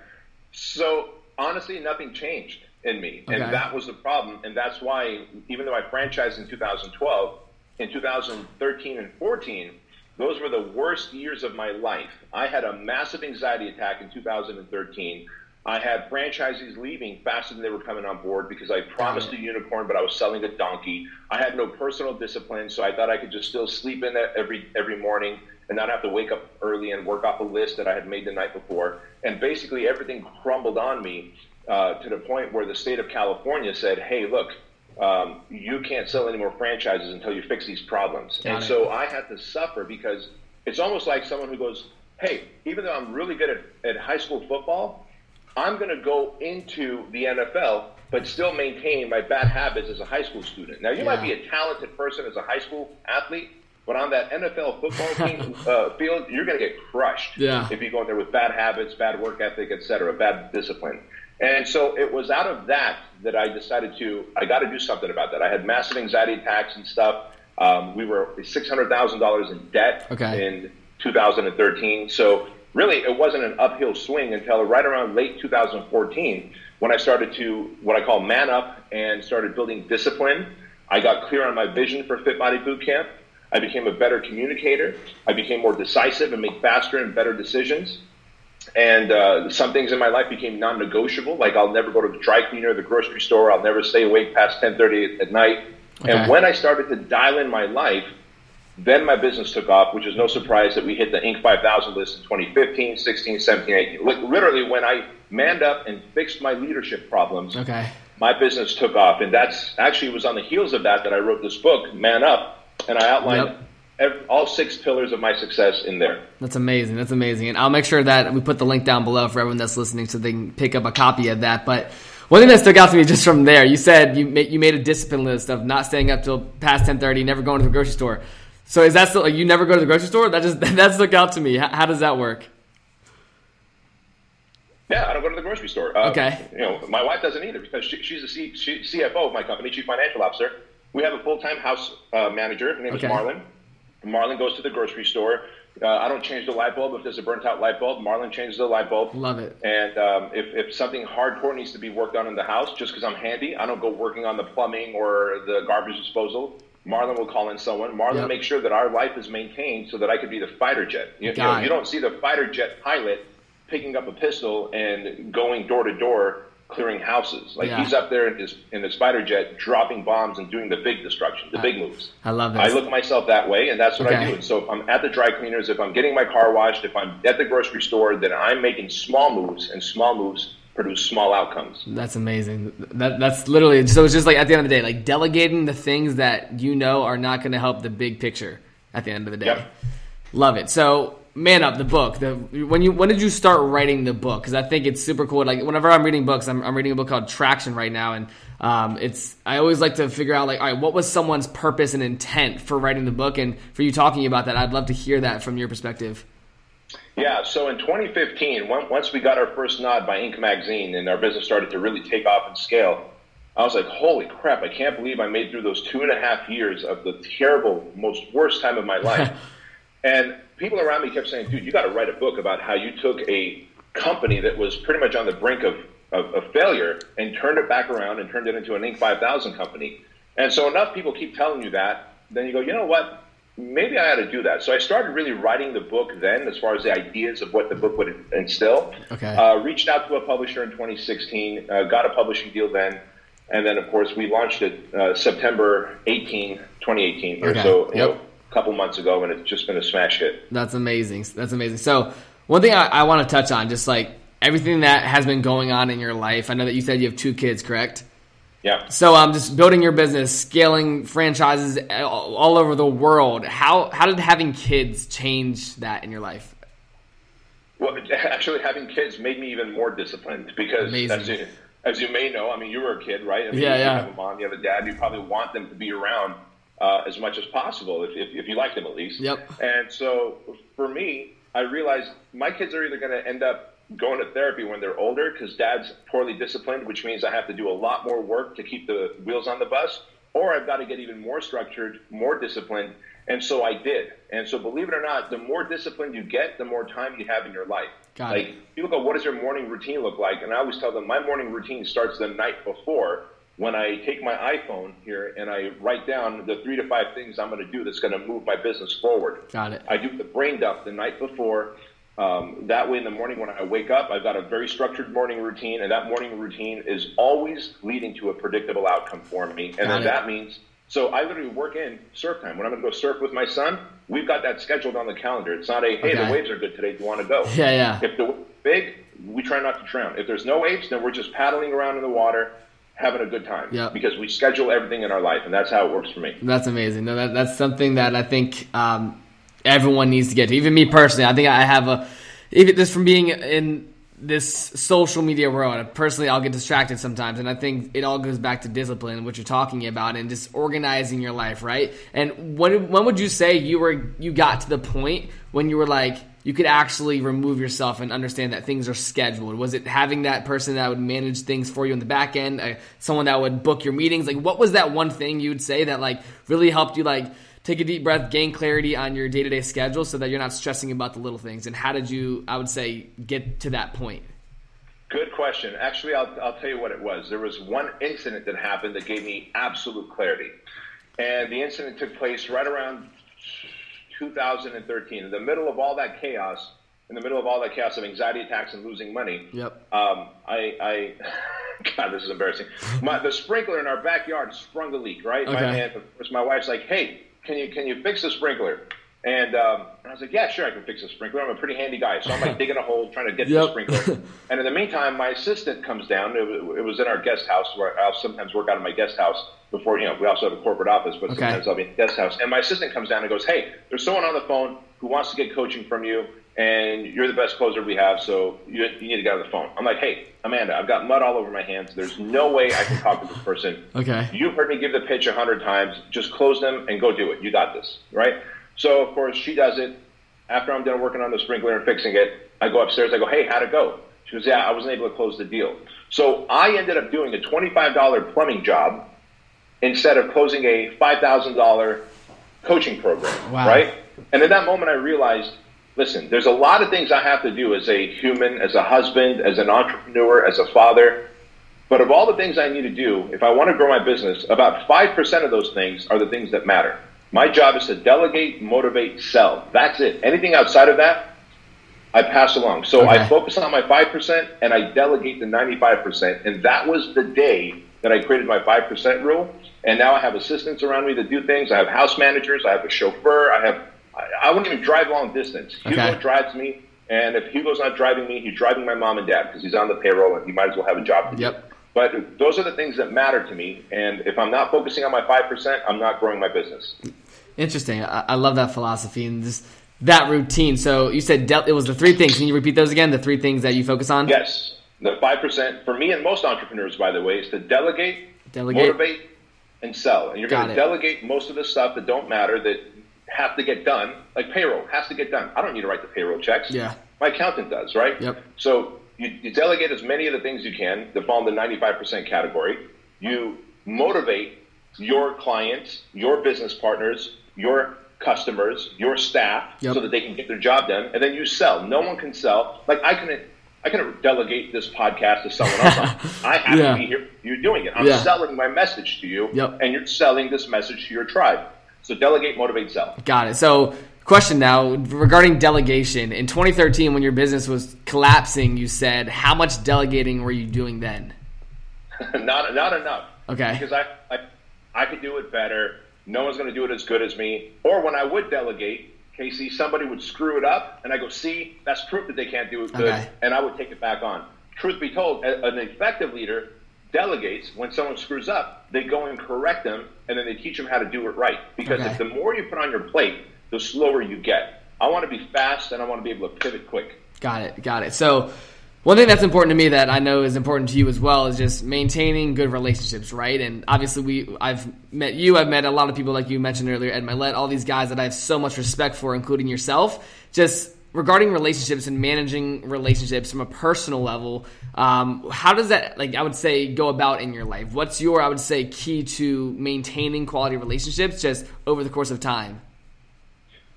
So honestly, nothing changed in me. Okay. And that was the problem. And that's why, even though I franchised in 2012, in 2013 and 14, those were the worst years of my life. I had a massive anxiety attack in 2013. I had franchisees leaving faster than they were coming on board because I promised a unicorn, but I was selling a donkey. I had no personal discipline, so I thought I could just still sleep in every every morning and not have to wake up early and work off a list that I had made the night before. And basically, everything crumbled on me uh, to the point where the state of California said, "Hey, look, um, you can't sell any more franchises until you fix these problems." Got and it. so I had to suffer because it's almost like someone who goes, "Hey, even though I'm really good at, at high school football, I'm going to go into the NFL." But still maintain my bad habits as a high school student. Now, you yeah. might be a talented person as a high school athlete, but on that NFL football team uh, field, you're going to get crushed yeah. if you go in there with bad habits, bad work ethic, etc., bad discipline. And so it was out of that that I decided to, I got to do something about that. I had massive anxiety attacks and stuff. Um, we were $600,000 in debt okay. in 2013. So really, it wasn't an uphill swing until right around late 2014 when I started to, what I call man up and started building discipline. I got clear on my vision for Fit Body Boot Camp. I became a better communicator. I became more decisive and make faster and better decisions. And uh, some things in my life became non-negotiable, like I'll never go to the dry cleaner, the grocery store. I'll never stay awake past 10:30 at night. Okay. And when I started to dial in my life, then my business took off, which is no surprise that we hit the Inc. 5000 list in 2015, 16, 17, 18. Literally, when I manned up and fixed my leadership problems, okay. my business took off. And that's actually was on the heels of that that I wrote this book, Man Up, and I outlined yep. Every, all six pillars of my success in there. That's amazing. That's amazing. And I'll make sure that we put the link down below for everyone that's listening so they can pick up a copy of that. But one thing that stuck out to me just from there, you said you made, you made a discipline list of not staying up till past 10:30, never going to the grocery store. So is that still like you never go to the grocery store? That just that stuck out to me. How, how does that work? Yeah, I don't go to the grocery store. Uh, okay. You know, my wife doesn't either because she, she's the C, she, CFO of my company, chief financial officer. We have a full time house uh, manager. Her name okay. is Marlon. Marlon goes to the grocery store. Uh, I don't change the light bulb if there's a burnt out light bulb. Marlon changes the light bulb. Love it. And um, if, if something hardcore needs to be worked on in the house, just because I'm handy, I don't go working on the plumbing or the garbage disposal. Marlon will call in someone. Marlon yep. makes sure that our life is maintained so that I could be the fighter jet. You, you, know, you don't see the fighter jet pilot picking up a pistol and going door to door clearing houses. Like yeah. he's up there in his in the fighter jet dropping bombs and doing the big destruction, the big moves. I love that. I look at myself that way, and that's what okay. I do. And so if I'm at the dry cleaners, if I'm getting my car washed, if I'm at the grocery store, then I'm making small moves, and small moves produce small outcomes. That's amazing. That, that's literally so. It's just like at the end of the day, like delegating the things that you know are not going to help the big picture. At the end of the day, yep. love it. So, man up the book. The when you when did you start writing the book? Because I think it's super cool. Like whenever I'm reading books, I'm, I'm reading a book called Traction right now, and um, it's I always like to figure out like, all right, what was someone's purpose and intent for writing the book, and for you talking about that, I'd love to hear that from your perspective. Yeah, so in 2015, once we got our first nod by Inc. magazine and our business started to really take off and scale, I was like, holy crap, I can't believe I made through those two and a half years of the terrible, most worst time of my life. and people around me kept saying, dude, you got to write a book about how you took a company that was pretty much on the brink of, of, of failure and turned it back around and turned it into an Inc. 5000 company. And so enough people keep telling you that, then you go, you know what? maybe I ought to do that. So I started really writing the book then, as far as the ideas of what the book would instill. Okay. Uh, reached out to a publisher in 2016, uh, got a publishing deal then, and then of course we launched it uh, September 18, 2018, okay. or so. Yep. Know, a couple months ago, and it's just been a smash hit. That's amazing. That's amazing. So one thing I, I want to touch on, just like everything that has been going on in your life. I know that you said you have two kids, correct? Yeah. So um, just building your business, scaling franchises all over the world. How how did having kids change that in your life? Well, actually, having kids made me even more disciplined because, as you, as you, may know, I mean, you were a kid, right? I mean, yeah, yeah. You have a mom, you have a dad. You probably want them to be around uh, as much as possible, if, if, if you like them at least. Yep. And so, for me, I realized my kids are either going to end up going to therapy when they're older because dad's poorly disciplined, which means I have to do a lot more work to keep the wheels on the bus, or I've got to get even more structured, more disciplined. And so I did. And so believe it or not, the more disciplined you get, the more time you have in your life. Got like it. people go, what does your morning routine look like? And I always tell them my morning routine starts the night before when I take my iPhone here and I write down the three to five things I'm going to do that's going to move my business forward. Got it. I do the brain dump the night before. Um, that way, in the morning when I wake up, I've got a very structured morning routine, and that morning routine is always leading to a predictable outcome for me. And then that means, so I literally work in surf time. When I'm going to go surf with my son, we've got that scheduled on the calendar. It's not a, hey, okay. the waves are good today. Do you want to go? Yeah, yeah. If the big, we try not to drown. If there's no waves, then we're just paddling around in the water, having a good time. Yeah. Because we schedule everything in our life, and that's how it works for me. That's amazing. No, that, that's something that I think um, everyone needs to get to. Even me personally, I think I have a even just from being in this social media world. Personally, I'll get distracted sometimes, and I think it all goes back to discipline, what you're talking about, and just organizing your life, right? And when when would you say you were you got to the point when you were like you could actually remove yourself and understand that things are scheduled? Was it having that person that would manage things for you in the back end, uh, someone that would book your meetings? Like, what was that one thing you would say that like really helped you like? take a deep breath, gain clarity on your day to day schedule so that you're not stressing about the little things? And how did you, I would say, get to that point? Good question. Actually, I'll, I'll tell you what it was. There was one incident that happened that gave me absolute clarity. And the incident took place right around 2013, in the middle of all that chaos, in the middle of all that chaos of anxiety attacks and losing money. Yep. Um, I, I God, this is embarrassing. My, the sprinkler in our backyard sprung a leak, right? Okay. My, and of course, my wife's like, "Hey, can you can you fix the sprinkler?" And, um, and I was like, "Yeah, sure, I can fix the sprinkler. I'm a pretty handy guy." So I'm like digging a hole, trying to get Yep. the sprinkler. and in the meantime, my assistant comes down. It, it was in our guest house where I sometimes work out of my guest house. Before you know, we also have a corporate office, but Okay. sometimes I'll be in the guest house. And my assistant comes down and goes, "Hey, there's someone on the phone who wants to get coaching from you." and you're the best closer we have, so you, you need to get on the phone. I'm like, hey, Amanda, I've got mud all over my hands. There's no way I can talk to this person. Okay. You've heard me give the pitch a hundred times. Just close them and go do it. You got this, right? So, of course, she does it. After I'm done working on the sprinkler and fixing it, I go upstairs. I go, hey, how'd it go? She goes, yeah, I wasn't able to close the deal. So I ended up doing a $25 plumbing job instead of closing a $5,000 coaching program, Wow. right? And in that moment, I realized, listen, there's a lot of things I have to do as a human, as a husband, as an entrepreneur, as a father. But of all the things I need to do, if I want to grow my business, about 5% of those things are the things that matter. My job is to delegate, motivate, sell. That's it. Anything outside of that, I pass along. So Okay. I focus on my 5% and I delegate the 95%. And that was the day that I created my 5% rule. And now I have assistants around me that do things. I have house managers. I have a chauffeur. I have, I, I wouldn't even drive long distance. Hugo Okay. drives me. And if Hugo's not driving me, he's driving my mom and dad because he's on the payroll and he might as well have a job to do. Yep. But those are the things that matter to me. And if I'm not focusing on my 5%, I'm not growing my business. Interesting. I, I love that philosophy and just that routine. So you said del- it was the three things. Can you repeat those again? The three things that you focus on? Yes. The 5%, for me and most entrepreneurs, by the way, is to delegate, Delegate. motivate, and sell. And you're going to delegate most of the stuff that don't matter that have to get done, like payroll has to get done. I don't need to write the payroll checks. Yeah. My accountant does, right? Yep. So you, you delegate as many of the things you can that fall in the 95% category. You motivate your clients, your business partners, your customers, your staff, Yep. so that they can get their job done. And then you sell. No one can sell. Like I can, I can delegate this podcast to someone else. I have Yeah. to be here. You're doing it. I'm Yeah. selling my message to you, Yep. and you're selling this message to your tribe. So delegate, motivate, sell. Got it. So, question now regarding delegation. In 2013, when your business was collapsing, you said, how much delegating were you doing then? not not enough. Okay. Because I, I I could do it better. No one's going to do it as good as me. Or when I would delegate, Casey, somebody would screw it up, and I go, "See, that's proof that they can't do it good," Okay. and I would take it back on. Truth be told, an effective leader delegates when someone screws up. They go and correct them, and then they teach them how to do it right. Because Okay. if the more you put on your plate, the slower you get. I want to be fast, and I want to be able to pivot quick. Got it. Got it. So, one thing that's important to me that I know is important to you as well is just maintaining good relationships, right? And obviously, we I've met you. I've met a lot of people like you mentioned earlier, Ed Mylett, all these guys that I have so much respect for, including yourself. Just regarding relationships and managing relationships from a personal level, um, how does that, like, I would say, go about in your life? What's your, I would say, key to maintaining quality relationships just over the course of time?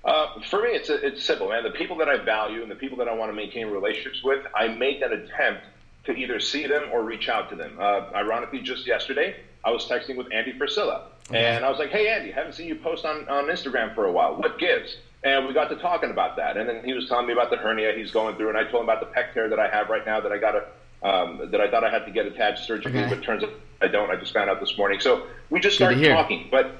Uh, for me, it's it's simple, man. The people that I value and the people that I want to maintain relationships with, I make an attempt to either see them or reach out to them. Uh, ironically, just yesterday, I was texting with Andy Frisella, and I was like, "Hey, Andy, haven't seen you post on on Instagram for a while. What gives?" And we got to talking about that, and then he was telling me about the hernia he's going through, and I told him about the pec tear that I have right now that I got to. Um, that I thought I had to get attached surgically, Okay. but turns out I don't. I just found out this morning. So we just Good started talking, but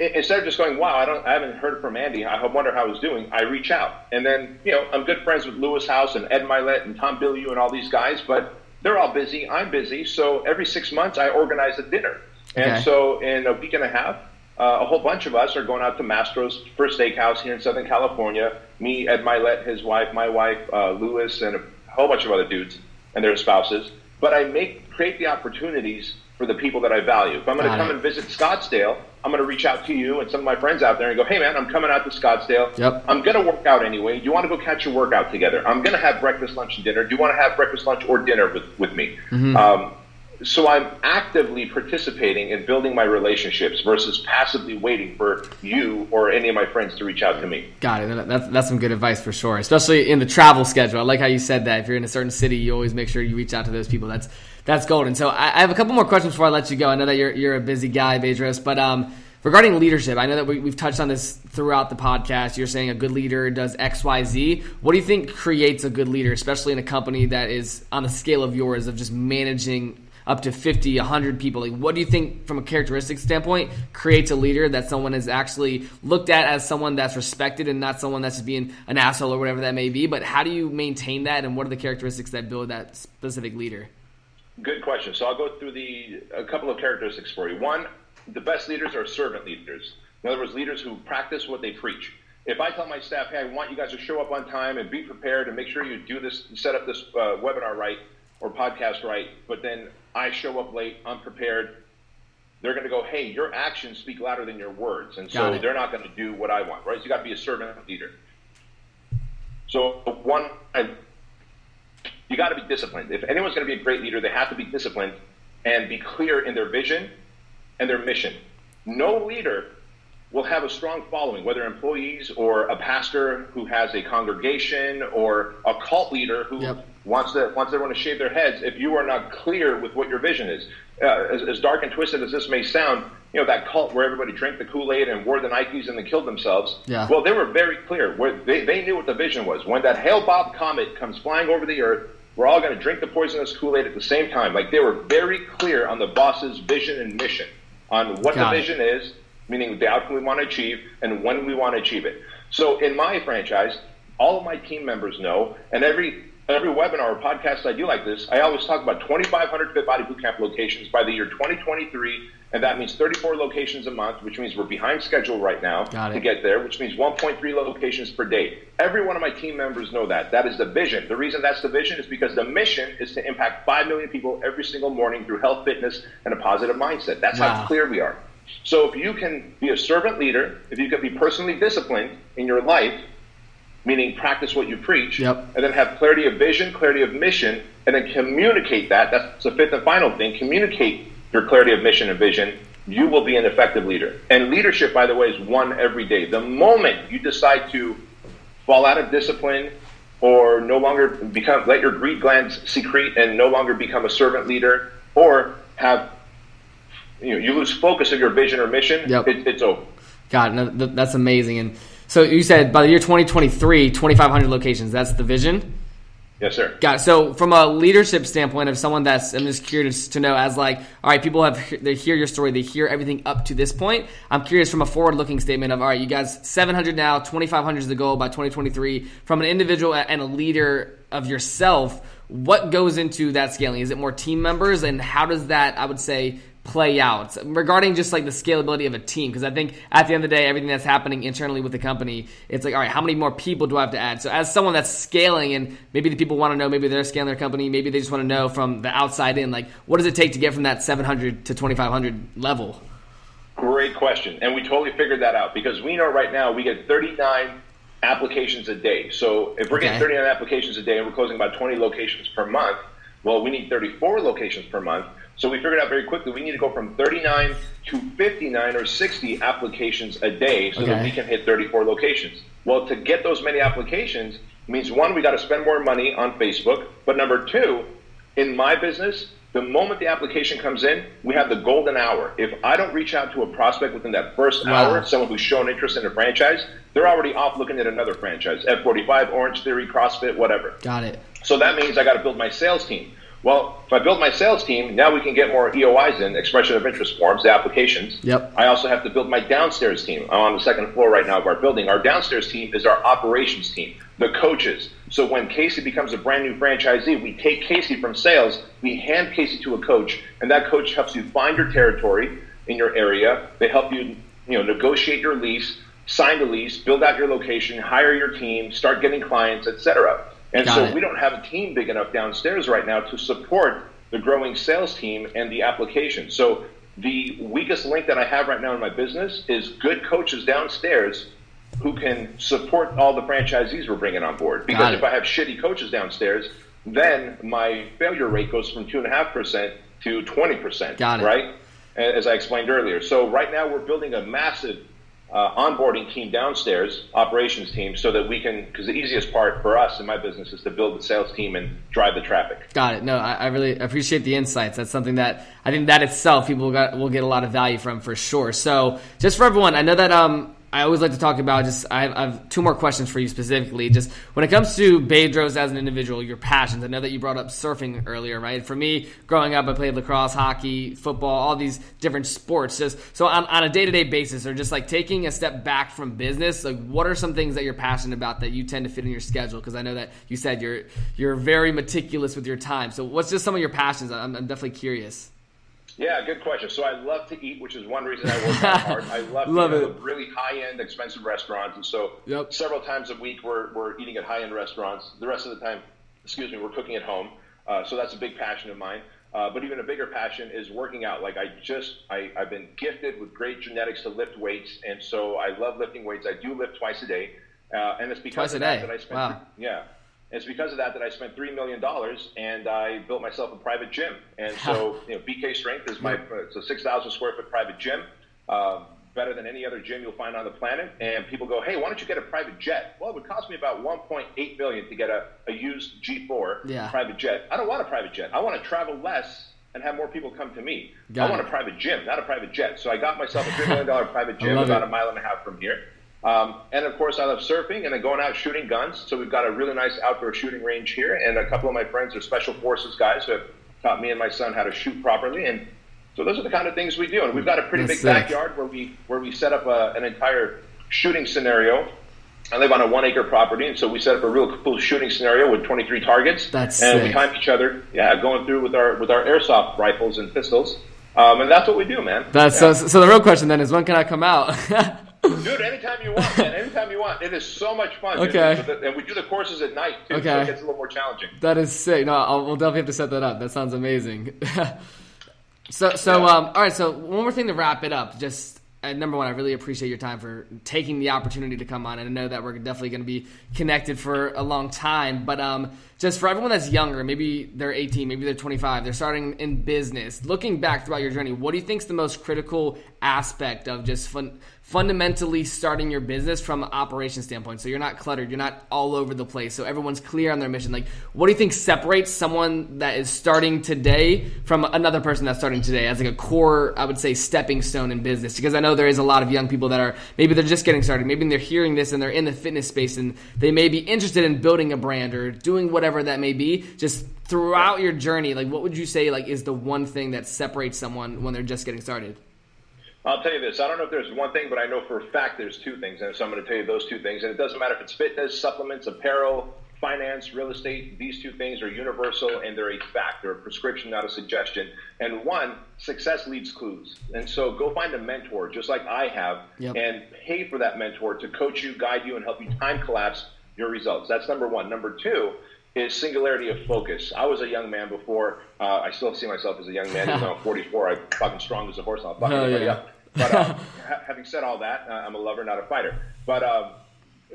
instead of just going, "Wow, I don't, I haven't heard from Andy. I wonder how he's doing," I reach out, and then you know I'm good friends with Lewis Howes and Ed Mylett and Tom Bilyeu and all these guys, but they're all busy. I'm busy, so every six months I organize a dinner, Okay. and so in a week and a half. Uh, a whole bunch of us are going out to Mastro's for steakhouse here in Southern California. Me, Ed Mylett, his wife, my wife, uh, Lewis, and a whole bunch of other dudes and their spouses. But I make create the opportunities for the people that I value. If I'm going to come it. and visit Scottsdale, I'm going to reach out to you and some of my friends out there and go, hey, man, I'm coming out to Scottsdale. Yep. I'm going to work out anyway. Do you want to go catch your workout together? I'm going to have breakfast, lunch, and dinner. Do you want to have breakfast, lunch, or dinner with, with me? Mm-hmm. Um, so I'm actively participating in building my relationships versus passively waiting for you or any of my friends to reach out to me. Got it. That's, that's some good advice for sure, especially in the travel schedule. I like how you said that. If you're in a certain city, you always make sure you reach out to those people. That's that's golden. So I, I have a couple more questions before I let you go. I know that you're you're a busy guy, Bedros, but um, regarding leadership, I know that we, have touched on this throughout the podcast. You're saying a good leader does X, Y, Z. What do you think creates a good leader, especially in a company that is on the scale of yours of just managing up to 50, 100 people? Like, what do you think, from a characteristic standpoint, creates a leader that someone is actually looked at as someone that's respected and not someone that's just being an asshole or whatever that may be? But how do you maintain that, and what are the characteristics that build that specific leader? Good question. So I'll go through the a couple of characteristics for you. One, the best leaders are servant leaders. In other words, leaders who practice what they preach. If I tell my staff, "Hey, I want you guys to show up on time and be prepared and make sure you do this, set up this uh, webinar right or podcast right," but then I show up late, unprepared, they're going to go, "Hey, your actions speak louder than your words," and so they're not going to do what I want. Right? So you got to be a servant leader. So one, you got to be disciplined. If anyone's going to be a great leader, they have to be disciplined and be clear in their vision and their mission. No leader will have a strong following, whether employees or a pastor who has a congregation or a cult leader who yep. Wants to wants everyone to shave their heads. If you are not clear with what your vision is, uh, as, as, dark and twisted as this may sound, you know that cult where everybody drank the Kool Aid and wore the Nikes and then killed themselves. Yeah. Well, they were very clear. Where they, they knew what the vision was. When that Hale Bopp comet comes flying over the earth, we're all going to drink the poisonous Kool Aid at the same time. Like they were very clear on the boss's vision and mission, on what Got the vision is, meaning the outcome we want to achieve, and when we want to achieve it. So in my franchise, all of my team members know, and every every webinar or podcast I do like this, I always talk about 2,500 Fit Body Bootcamp locations by the year 2023 and that means 34 locations a month, which means we're behind schedule right now to get there, which means 1.3 locations per day. Every one of my team members know that. That is the vision. The reason that's the vision is because the mission is to impact 5 million people every single morning through health, fitness, and a positive mindset. That's wow. how clear we are. So if you can be a servant leader, if you can be personally disciplined in your life, meaning practice what you preach, yep. and then have clarity of vision, clarity of mission, and then communicate that. That's the fifth and final thing. Communicate your clarity of mission and vision, you will be an effective leader. And leadership, by the way, is won every day. The moment you decide to fall out of discipline or no longer become, let your greed glands secrete and no longer become a servant leader or have, you know, you lose focus of your vision or mission, yep. it, it's over. God, no, that's amazing. And so you said by the year 2023, 2,500 locations. That's the vision? Yes, sir. Got it. So, from a leadership standpoint, of someone that's, I'm just curious to know, as like, all right, people have they hear your story, they hear everything up to this point. I'm curious from a forward-looking statement of, all right, you guys, 700 now, 2,500 is the goal by 2023. From an individual and a leader of yourself, what goes into that scaling? Is it more team members, and how does that, I would say, play out regarding just like the scalability of a team because i think at the end of the day everything that's happening internally with the company it's like all right how many more people do i have to add? So as someone that's scaling and maybe the people want to know maybe they're scaling their company maybe they just want to know from the outside in like what does it take to get from that 700 to 2500 level? Great question and we totally figured that out because we know right now we get 39 applications a day. So if we're okay. getting 39 applications a day and we're closing about 20 locations per month well we need 34 locations per month so we figured out very quickly we need to go from 39 to 59 or 60 applications a day so okay. that we can hit 34 locations. Well, to get those many applications means one, we got to spend more money on Facebook. But number two, in my business, the moment the application comes in, we have the golden hour. If I don't reach out to a prospect within that first wow. hour, someone who's shown interest in a franchise, they're already off looking at another franchise F45, Orange Theory, CrossFit, whatever. Got it. So that means I got to build my sales team. Well, if I build my sales team, now we can get more EOIs in, expression of interest forms, the applications. Yep. I also have to build my downstairs team. I'm on the second floor right now of our building. Our downstairs team is our operations team, the coaches. So when Casey becomes a brand new franchisee, we take Casey from sales, we hand Casey to a coach, and that coach helps you find your territory in your area. They help you, you know, negotiate your lease, sign the lease, build out your location, hire your team, start getting clients, etc. And Got so it. we don't have a team big enough downstairs right now to support the growing sales team and the application. So the weakest link that I have right now in my business is good coaches downstairs who can support all the franchisees we're bringing on board. Because if I have shitty coaches downstairs, then my failure rate goes from two and a half percent to twenty percent. Got it. Right, as I explained earlier. So right now we're building a massive uh, onboarding team downstairs, operations team, so that we can, because the easiest part for us in my business is to build the sales team and drive the traffic. Got it. No, I, I really appreciate the insights. That's something that I think that itself people got, will get a lot of value from for sure. So just for everyone, I know that um, I always like to talk about just I have, I have, two more questions for you specifically. Just when it comes to Bedros as an individual, your passions. I know that you brought up surfing earlier, right? For me, growing up, I played lacrosse, hockey, football, all these different sports. Just so on, on a day to day basis, or just like taking a step back from business, like what are some things that you're passionate about that you tend to fit in your schedule? Because I know that you said you're you're very meticulous with your time. So what's just some of your passions? I'm, I'm definitely curious. Yeah, good question. So I love to eat, which is one reason I work so hard. I love, love to it. really high end, expensive restaurants, and so yep. several times a week we're we're eating at high end restaurants. The rest of the time, excuse me, we're cooking at home. Uh, so that's a big passion of mine. Uh, but even a bigger passion is working out. Like I just, I, I've been gifted with great genetics to lift weights, and so I love lifting weights. I do lift twice a day, uh, and it's because twice of that, that I spend. Wow. Yeah, it's because of that that I spent three million dollars and I built myself a private gym. And so, you know, BK Strength is my it's a six thousand square foot private gym, uh, better than any other gym you'll find on the planet. And people go, hey, why don't you get a private jet? Well, it would cost me about one point eight million to get a, a used G4 yeah. private jet. I don't want a private jet. I want to travel less and have more people come to me. Got I want it. a private gym, not a private jet. So I got myself a three million dollar private gym about it. a mile and a half from here. Um, and of course, I love surfing and then going out shooting guns. So we've got a really nice outdoor shooting range here, and a couple of my friends are special forces guys who have taught me and my son how to shoot properly. And so those are the kind of things we do. And we've got a pretty That's big sick. backyard where we where we set up a, an entire shooting scenario. I live on a one acre property, and so we set up a real cool shooting scenario with 23 targets. That's and sick. we time each other, yeah, going through with our with our airsoft rifles and pistols. Um, and that's what we do, man. That's yeah. so. So the real question then is, when can I come out? Dude, anytime you want, man. Anytime you want. It is so much fun. Okay. And we do the courses at night, too, okay. so it gets a little more challenging. That is sick. No, I'll, we'll definitely have to set that up. That sounds amazing. so, so, um, all right, so one more thing to wrap it up. Just and number one, I really appreciate your time for taking the opportunity to come on. And I know that we're definitely going to be connected for a long time. But um, just for everyone that's younger, maybe they're 18, maybe they're 25, they're starting in business. Looking back throughout your journey, what do you think is the most critical aspect of just fun, fundamentally starting your business from an operation standpoint. So you're not cluttered, you're not all over the place. So everyone's clear on their mission. Like, what do you think separates someone that is starting today from another person that's starting today as like a core, I would say, stepping stone in business? Because I know there is a lot of young people that are maybe they're just getting started, maybe they're hearing this and they're in the fitness space and they may be interested in building a brand or doing whatever that may be. Just throughout your journey, like what would you say like is the one thing that separates someone when they're just getting started? I'll tell you this. I don't know if there's one thing, but I know for a fact there's two things. And so I'm going to tell you those two things. And it doesn't matter if it's fitness, supplements, apparel, finance, real estate. These two things are universal and they're a fact. They're a prescription, not a suggestion. And one, success leaves clues. And so go find a mentor, just like I have, yep. and pay for that mentor to coach you, guide you, and help you time collapse your results. That's number one. Number two, is singularity of focus. I was a young man before. Uh, I still see myself as a young man. Even though I'm 44, I'm fucking strong as a horse. I'll fuck anybody yeah. up. But uh, ha- having said all that, uh, I'm a lover, not a fighter. But um,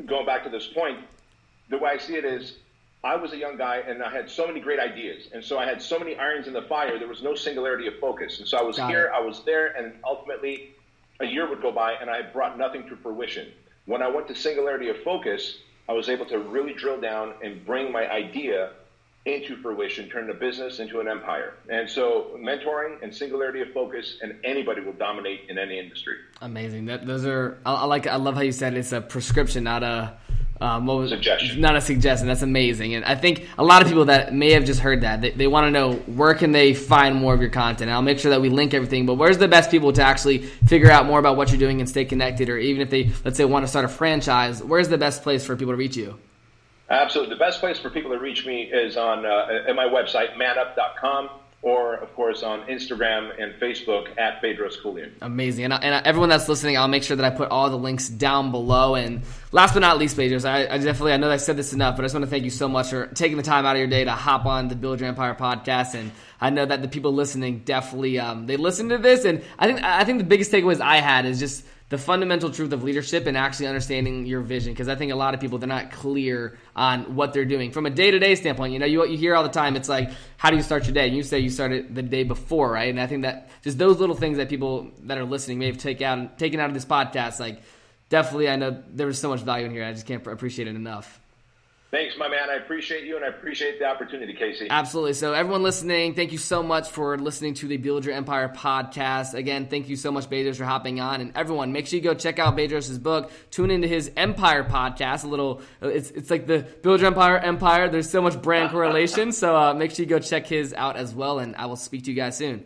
going back to this point, the way I see it is, I was a young guy and I had so many great ideas, and so I had so many irons in the fire. There was no singularity of focus, and so I was Got here, it. I was there, and ultimately, a year would go by, and I brought nothing to fruition. When I went to singularity of focus, I was able to really drill down and bring my idea into fruition, turn the business into an empire. And so, mentoring and singularity of focus, and anybody will dominate in any industry. Amazing. That those are. I, I like. I love how you said it's a prescription, not a. Um, what was suggestion. Not a suggestion. That's amazing, and I think a lot of people that may have just heard that they, they want to know where can they find more of your content. And I'll make sure that we link everything. But where's the best people to actually figure out more about what you're doing and stay connected, or even if they let's say want to start a franchise, where's the best place for people to reach you? Absolutely. The best place for people to reach me is on uh, at my website, manup.com, or of course on Instagram and Facebook at Bedros Keuilian. Amazing. And, and, everyone that's listening, I'll make sure that I put all the links down below. And last but not least, Bedros, I, I definitely, I know I said this enough, but I just want to thank you so much for taking the time out of your day to hop on the Build Your Empire podcast. And I know that the people listening definitely, um, they listen to this. And I think, I think the biggest takeaways I had is just, the fundamental truth of leadership and actually understanding your vision because I think a lot of people they're not clear on what they're doing from a day to day standpoint. You know, you you hear all the time. It's like, how do you start your day? And you say you started the day before, right? And I think that just those little things that people that are listening may have take out taken out of this podcast, like definitely, I know there was so much value in here. I just can't appreciate it enough. Thanks, my man. I appreciate you and I appreciate the opportunity, Casey. Absolutely. So, everyone listening, thank you so much for listening to the Build Your Empire podcast. Again, thank you so much, Bedros, for hopping on. And everyone, make sure you go check out Bedros' book. Tune into his Empire podcast. A little, it's it's like the Build Your Empire Empire. There's so much brand correlation. so, uh, make sure you go check his out as well. And I will speak to you guys soon.